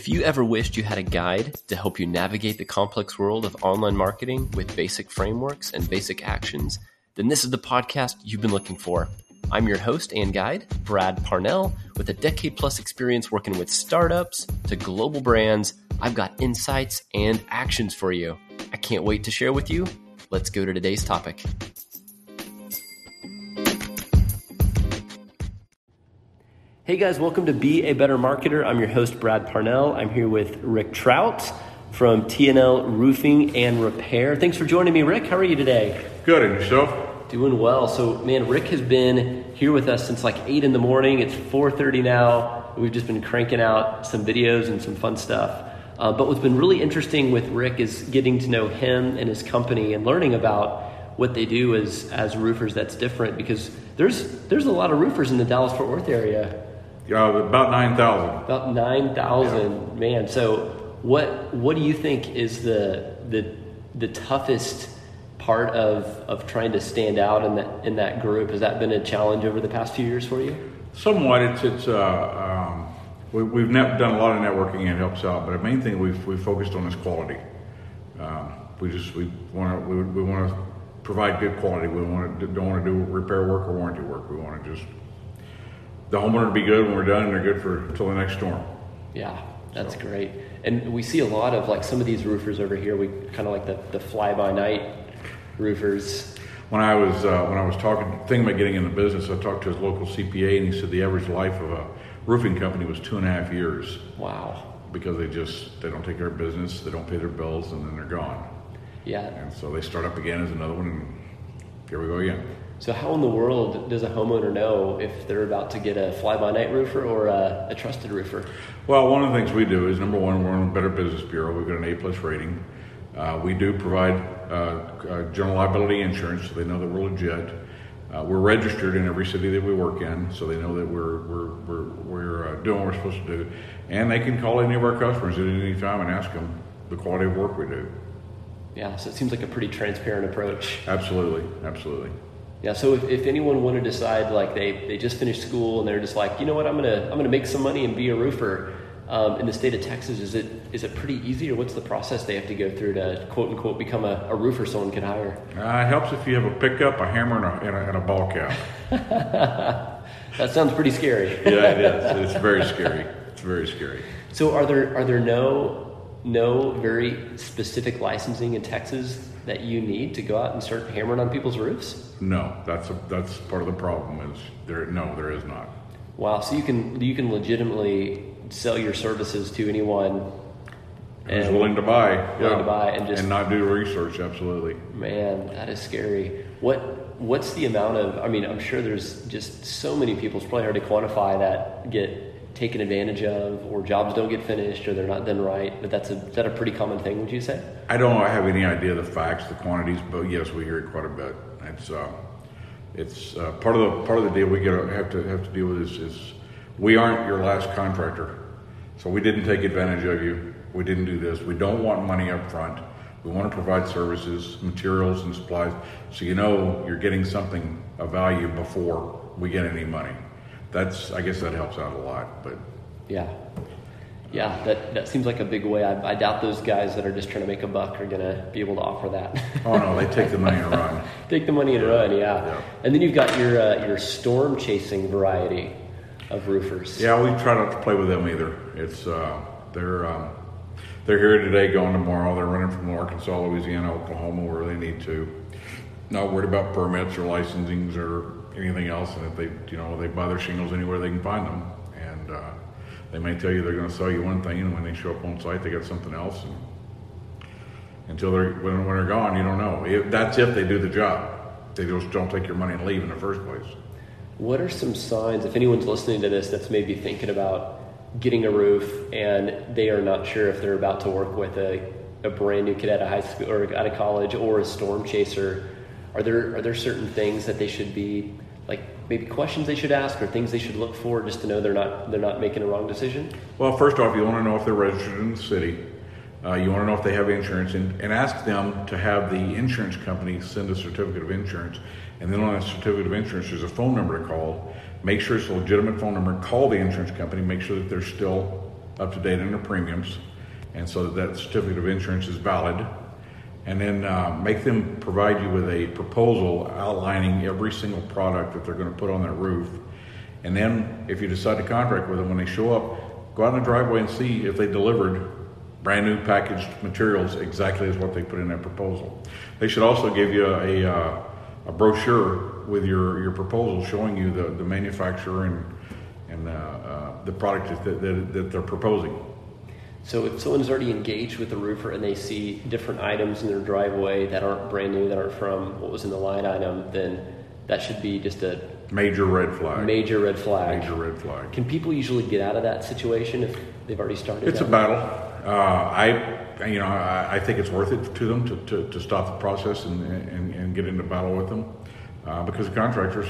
If you ever wished you had a guide to help you navigate the complex world of online marketing with basic frameworks and basic actions, then this is the podcast you've been looking for. I'm your host and guide, Brad Parnell, with a decade plus experience working with startups to global brands. I've got insights and actions for you. I can't wait to share with you. Let's go to today's topic. Hey guys, welcome to Be a Better Marketer. I'm your host, Brad Parnell. I'm here with Rick Trout from TNL Roofing and Repair. Thanks for joining me, Rick. How are you today? Good, and yourself? Doing well. So, man, Rick has been here with us since like 8 in the morning. It's 4.30 now. We've just been cranking out some videos and some fun stuff. Uh, but what's been really interesting with Rick is getting to know him and his company and learning about what they do as, as roofers that's different because there's, there's a lot of roofers in the Dallas-Fort Worth area uh, about 9,000. About 9,000, yeah. man. So what what do you think is the the the toughest part of of trying to stand out in that in that group? Has that been a challenge over the past few years for you? Somewhat. It's it's uh, um, we, we've ne- done a lot of networking and it helps out, but the main thing we've we focused on is quality. Um, we just we want to we, we want to provide good quality. We want to don't want to do repair work or warranty work. We want to just the homeowner to be good when we're done and they're good for until the next storm. Yeah, that's so. great. And we see a lot of like some of these roofers over here. We kind of like the, the fly by night roofers. When I was uh, when I was talking thinking about getting in the business, I talked to his local CPA and he said the average life of a roofing company was two and a half years. Wow. Because they just they don't take care of business, they don't pay their bills, and then they're gone. Yeah. And so they start up again as another one, and here we go again. So, how in the world does a homeowner know if they're about to get a fly-by-night roofer or a, a, trusted roofer? Well, one of the things we do is number one, we're on the Better Business Bureau. We've got an A-plus rating. Uh, we do provide uh, uh, general liability insurance, so they know that we're legit. Uh, we're registered in every city that we work in, so they know that we're we're we're, we're uh, doing what we're supposed to do. And they can call any of our customers at any time and ask them the quality of work we do. Yeah, so it seems like a pretty transparent approach. Absolutely, absolutely. Yeah, so if, if anyone wanted to decide like they, they just finished school and they're just like, you know what, I'm gonna I'm gonna make some money and be a roofer um, in the state of Texas, is it is it pretty easy or what's the process they have to go through to quote unquote become a, a roofer someone can hire? Uh, it helps if you have a pickup, a hammer, and a, and a, and a ball cap. that sounds pretty scary. yeah, it is. It's very scary. It's very scary. So are there are there no no very specific licensing in Texas that you need to go out and start hammering on people's roofs? No, that's a, that's part of the problem. Is there? No, there is not. Wow. So you can you can legitimately sell your services to anyone who's willing to buy, willing yeah. to buy, and just and not do research. Absolutely. Man, that is scary. What what's the amount of? I mean, I'm sure there's just so many people. It's probably hard to quantify that get taken advantage of, or jobs don't get finished, or they're not done right. But that's a that a pretty common thing? Would you say? I don't have any idea the facts, the quantities, but yes, we hear it quite a bit. It's uh, it's uh, part of the part of the deal we get have to have to deal with is, is we aren't your last contractor, so we didn't take advantage of you. We didn't do this. We don't want money up front. We want to provide services, materials, and supplies, so you know you're getting something of value before we get any money that's I guess that helps out a lot. But yeah, yeah, that that seems like a big way. I, I doubt those guys that are just trying to make a buck are gonna be able to offer that. oh no, they take the money and run. take the money and yeah. run, yeah. yeah. And then you've got your uh, your storm chasing variety of roofers. Yeah, we try not to play with them either. It's uh, they're. Um, they're here today, going tomorrow. They're running from Arkansas, Louisiana, Oklahoma, where they need to. Not worried about permits or licensings or anything else, and if they, you know, they buy their shingles anywhere they can find them, and uh, they may tell you they're going to sell you one thing, and when they show up on site, they got something else. And until they're when, when they're gone, you don't know. That's if they do the job. They just don't take your money and leave in the first place. What are some signs, if anyone's listening to this, that's maybe thinking about getting a roof and they are not sure if they're about to work with a, a brand new kid out of high school or out of college or a storm chaser? Are there are there certain things that they should be like maybe questions they should ask or things they should look for just to know they're not they're not making a wrong decision? Well, first off, you want to know if they're registered in the city. Uh, you want to know if they have insurance and, and ask them to have the insurance company send a certificate of insurance. And then on that certificate of insurance, there's a phone number to call. Make sure it's a legitimate phone number. Call the insurance company. Make sure that they're still up to date on their premiums, and so that, that certificate of insurance is valid. And then uh, make them provide you with a proposal outlining every single product that they're going to put on that roof. And then, if you decide to contract with them when they show up, go out in the driveway and see if they delivered brand new packaged materials exactly as what they put in that proposal. They should also give you a, a, uh, a brochure with your, your proposal showing you the, the manufacturer and, and uh, uh, the product that, that, that they're proposing. So if someone's already engaged with the roofer and they see different items in their driveway that aren't brand new, that aren't from what was in the line item, then that should be just a major red flag. Major red flag. Major red flag. Can people usually get out of that situation if they've already started? It's a battle. Uh, I, you know, I, I, think it's worth it to them to, to, to stop the process and, and, and, get into battle with them uh, because the contractors,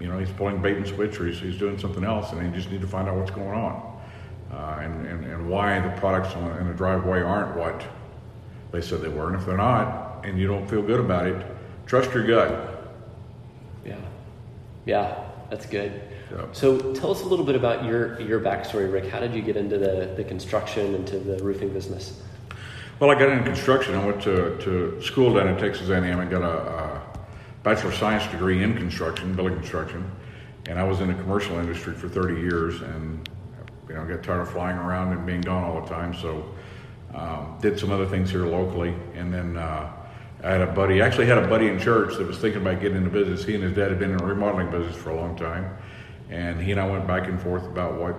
you know, he's pulling bait and switch or he's, he's doing something else and they just need to find out what's going on Uh, and, and, and why the products in the driveway aren't what they said they were. And if they're not and you don't feel good about it, trust your gut. Yeah. Yeah, that's good. So tell us a little bit about your your backstory, Rick. How did you get into the, the construction, into the roofing business? Well, I got into construction. I went to, to school down in Texas A&M and got a, a bachelor of science degree in construction, building construction, and I was in the commercial industry for 30 years, and you know, got tired of flying around and being gone all the time, so um, did some other things here locally, and then. Uh, I had a buddy, actually had a buddy in church that was thinking about getting into business. He and his dad had been in a remodeling business for a long time and he and I went back and forth about what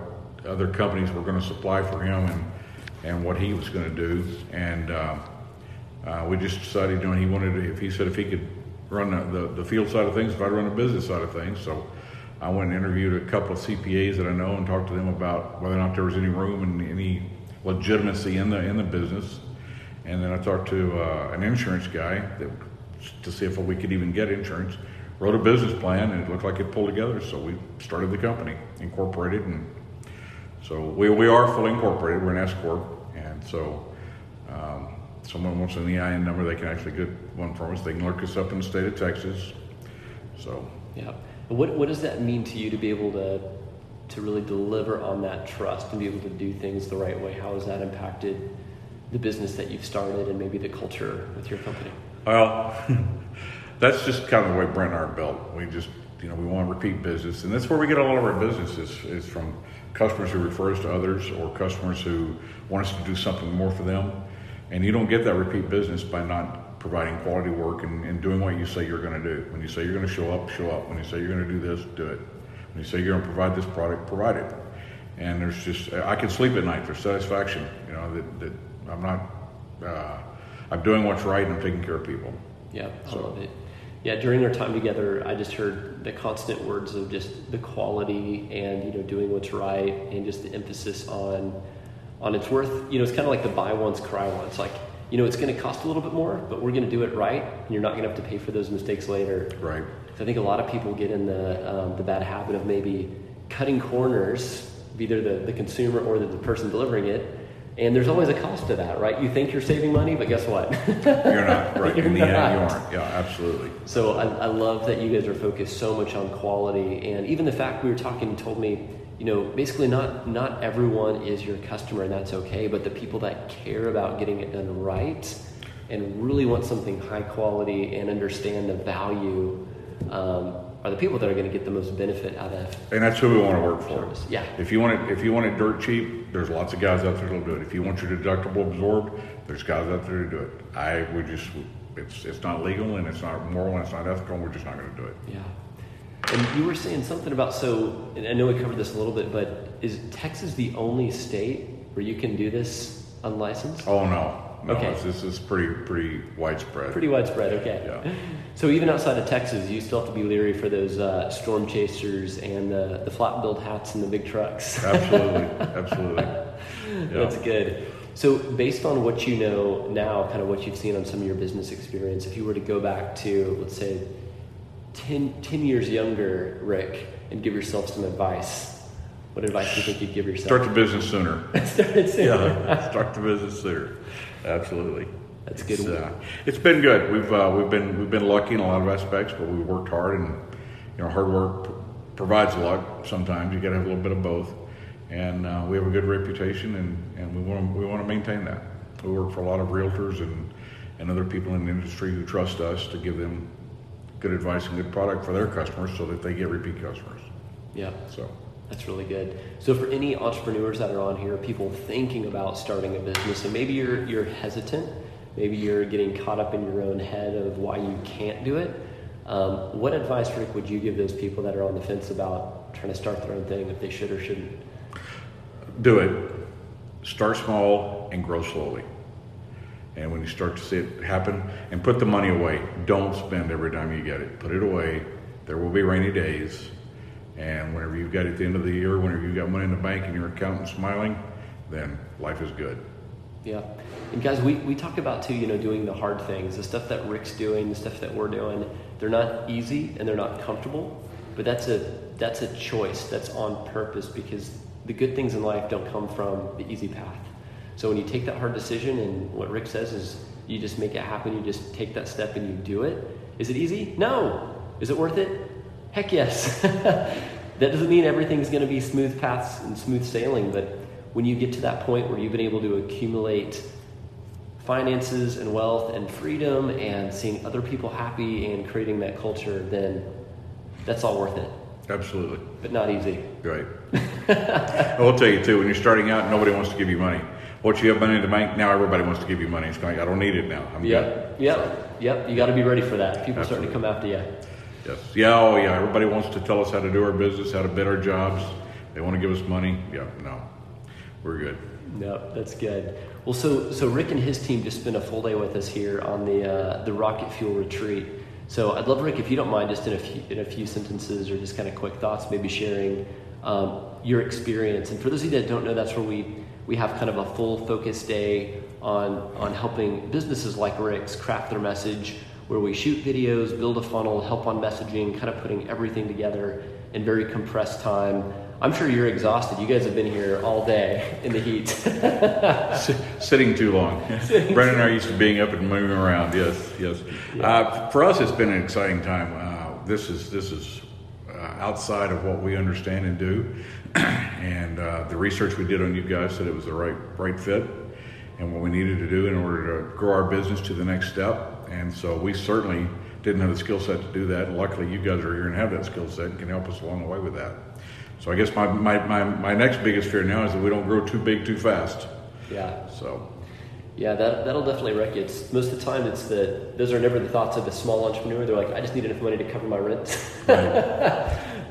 other companies were going to supply for him and and what he was going to do. And uh, uh, we just decided, you know, he wanted to, if he said if he could run the, the, the, field side of things, if I'd run the business side of things. So I went and interviewed a couple of CPAs that I know and talked to them about whether or not there was any room and any legitimacy in the in the business. And then I talked to uh, an insurance guy that, to see if we could even get insurance wrote a business plan and it looked like it pulled together. So we started the company, incorporated, and so we, we are fully incorporated. We're an S corp, and so um, someone wants an EIN number, they can actually get one from us. They can look us up in the state of Texas. So yeah, what what does that mean to you to be able to to really deliver on that trust and be able to do things the right way? How has that impacted the business that you've started and maybe the culture with your company? Well. that's just kind of the way Brent and I are built. We just, you know, we want to repeat business, and that's where we get a lot of our business is, is from customers who refer us to others or customers who want us to do something more for them. And you don't get that repeat business by not providing quality work and, and doing what you say you're going to do. When you say you're going to show up, show up. When you say you're going to do this, do it. When you say you're going to provide this product, provide it. And there's just, I can sleep at night. There's satisfaction, you know, that, that I'm not, uh, I'm doing what's right and I'm taking care of people. Yeah, I love it yeah, during our time together, I just heard the constant words of just the quality and you know doing what's right and just the emphasis on on it's worth. You know, it's kind of like the buy once, cry once. Like you know, it's going to cost a little bit more, but we're going to do it right, and you're not going to have to pay for those mistakes later. Right. So I think a lot of people get in the um, the bad habit of maybe cutting corners, either the, the consumer or the, the person delivering it, and there's always a cost to that, right? You think you're saving money, but guess what? you're not, right? you're In the not. end, you aren't. Yeah, absolutely. So I, I, love that you guys are focused so much on quality, and even the fact we were talking, you told me, you know, basically not not everyone is your customer, and that's okay. But the people that care about getting it done right and really want something high quality and understand the value. Um, are the people that are going to get the most benefit out of. It. And that's who we want to work for. Yeah. If you want it, if you want it dirt cheap, there's lots of guys out there that'll do it. If you want your deductible absorbed, there's guys out there to do it. I would just, it's it's not legal and it's not moral and it's not ethical. and We're just not going to do it. Yeah. And you were saying something about so, and I know we covered this a little bit, but is Texas the only state where you can do this unlicensed? Oh no, no, okay. this is pretty pretty widespread. Pretty widespread. Okay. Yeah. So even outside of Texas, you still have to be leery for those uh, storm chasers and the, the flat-billed hats and the big trucks. absolutely, absolutely. Yeah. That's good. So based on what you know now, kind of what you've seen on some of your business experience, if you were to go back to let's say 10, 10 years younger, Rick, and give yourself some advice, what advice do you think you'd give yourself? Start the business sooner. Start it sooner. Yeah, start the business sooner. Absolutely. That's good. It's, uh, it's been good. We've uh, we've been we've been lucky in a lot of aspects, but we worked hard, and you know, hard work provides luck. Sometimes you got to have a little bit of both, and uh, we have a good reputation, and, and we want to, we want to maintain that. We work for a lot of realtors and, and other people in the industry who trust us to give them good advice and good product for their customers so that they get repeat customers. Yeah. So. That's really good. So for any entrepreneurs that are on here, people thinking about starting a business, and maybe you're you're hesitant, maybe you're getting caught up in your own head of why you can't do it. Um, what advice, Rick, would you give those people that are on the fence about trying to start their own thing, if they should or shouldn't? Do it. Start small and grow slowly. And when you start to see it happen, and put the money away. Don't spend every time you get it. Put it away. There will be rainy days. And whenever you've got it at the end of the year, whenever you've got money in the bank and your accountant smiling, then life is good. Yeah. And guys, we, we talk about too, you know, doing the hard things, the stuff that Rick's doing, the stuff that we're doing. They're not easy and they're not comfortable, but that's a that's a choice that's on purpose because the good things in life don't come from the easy path. So when you take that hard decision and what Rick says is you just make it happen, you just take that step and you do it. Is it easy? No. Is it worth it? Heck yes. that doesn't mean everything's going to be smooth paths and smooth sailing, but when you get to that point where you've been able to accumulate finances and wealth and freedom and seeing other people happy and creating that culture, then that's all worth it. Absolutely. But not easy. Right. I will tell you too, when you're starting out, nobody wants to give you money. Once you have money to make. now everybody wants to give you money. It's going, I don't need it now. I'm yep. good. Yep. So. Yep. You got to be ready for that. People Absolutely. starting to come after you. Yes. Yeah. Oh, yeah. Everybody wants to tell us how to do our business, how to bid our jobs. They want to give us money. Yeah. No. We're good. No, that's good. Well, so so Rick and his team just spent a full day with us here on the uh, the rocket fuel retreat. So I'd love Rick if you don't mind, just in a few in a few sentences or just kind of quick thoughts, maybe sharing um, your experience. And for those of you that don't know, that's where we we have kind of a full focus day on on helping businesses like Rick's craft their message, where we shoot videos, build a funnel, help on messaging, kind of putting everything together in very compressed time. I'm sure you're exhausted. You guys have been here all day in the heat. Sitting too long. Sitting Brendan and I are used to being up and moving around. Yes, yes. Yeah. Uh, for us, it's been an exciting time. Uh, this is this is uh, outside of what we understand and do, and uh, the research we did on you guys said it was the right right fit, and what we needed to do in order to grow our business to the next step. And so we certainly didn't have the skill set to do that. And luckily, you guys are here and have that skill set and can help us along the way with that. So I guess my, my, my, my next biggest fear now is that we don't grow too big too fast. yeah. So Yeah, that, that'll definitely wreck you. It's, most of the time, it's the those are never the thoughts of a small entrepreneur. They're like, I just need enough money to cover my rent.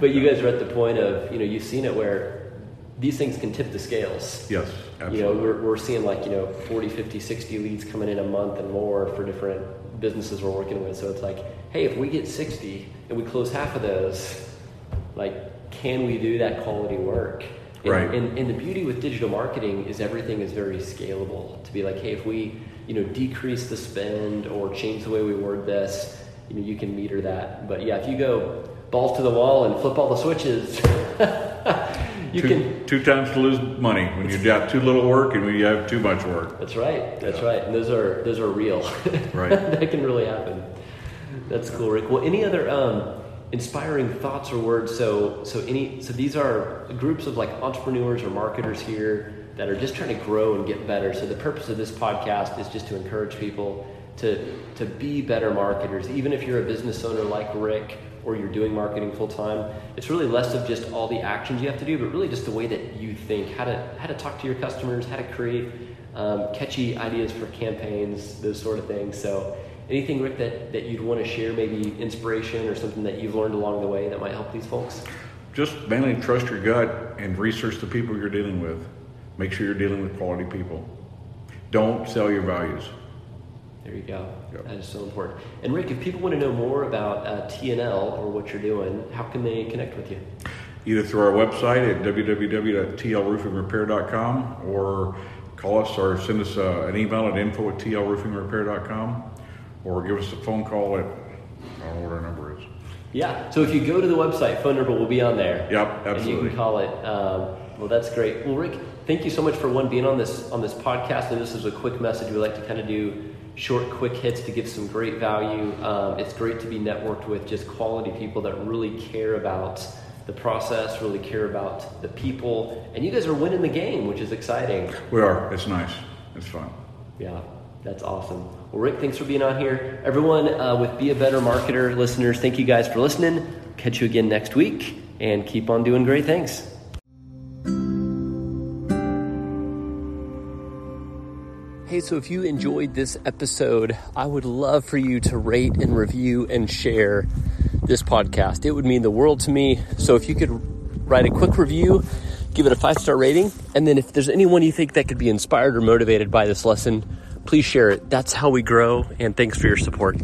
but you guys are at the point of, you know, you've seen it where these things can tip the scales. yes, absolutely. You know, we're, we're seeing like, you know, 40, 50, 60 leads coming in a month and more for different businesses we're working with. So it's like, hey, if we get 60 and we close half of those, like, can we do that quality work? And, Right. And, and the beauty with digital marketing is everything is very scalable. To be like, hey, if we, you know, decrease the spend or change the way we word this, you know, you can meter that. But yeah, if you go balls to the wall and flip all the switches, you two, can two times to lose money when you got too little work and when you have too much work. That's right. That's Yeah. right. And those are those are real. Right. that can really happen. That's cool, Rick. Well, any other um, inspiring thoughts or words? So so any so these are groups of like entrepreneurs or marketers here that are just trying to grow and get better. So the purpose of this podcast is just to encourage people to to be better marketers. Even if you're a business owner like Rick or you're doing marketing full time, it's really less of just all the actions you have to do, but really just the way that you think, how to how to talk to your customers, how to create um, catchy ideas for campaigns, those sort of things. So, anything, Rick, that, that you'd want to share, maybe inspiration or something that you've learned along the way that might help these folks? Just mainly trust your gut and research the people you're dealing with. Make sure you're dealing with quality people. Don't sell your values. There you go. Yep. That is so important. And Rick, if people want to know more about uh, TNL or what you're doing, how can they connect with you? Either through our website at www.tlroofingrepair.com or call us or send us uh, an email at info at tlroofingrepair.com or give us a phone call at, I don't know what our number is. Yeah. So if you go to the website, phone number will be on there. Yep, And you can call it. Um, well, that's great. Well, Rick, thank you so much for one being on this on this podcast. And this is a quick message. We like to kind of do short, quick hits to give some great value. Um, it's great to be networked with just quality people that really care about the process, really care about the people, and you guys are winning the game, which is exciting. We are. It's nice. It's fun. Yeah, that's awesome. Well, Rick, thanks for being on here. Everyone uh, with Be a Better Marketer listeners, thank you guys for listening. Catch you again next week, and keep on doing great things. Hey, so if you enjoyed this episode, I would love for you to rate and review and share this podcast. It would mean the world to me. So if you could write a quick review, give it a five star rating, and then if there's anyone you think that could be inspired or motivated by this lesson, please share it. That's how we grow, and thanks for your support.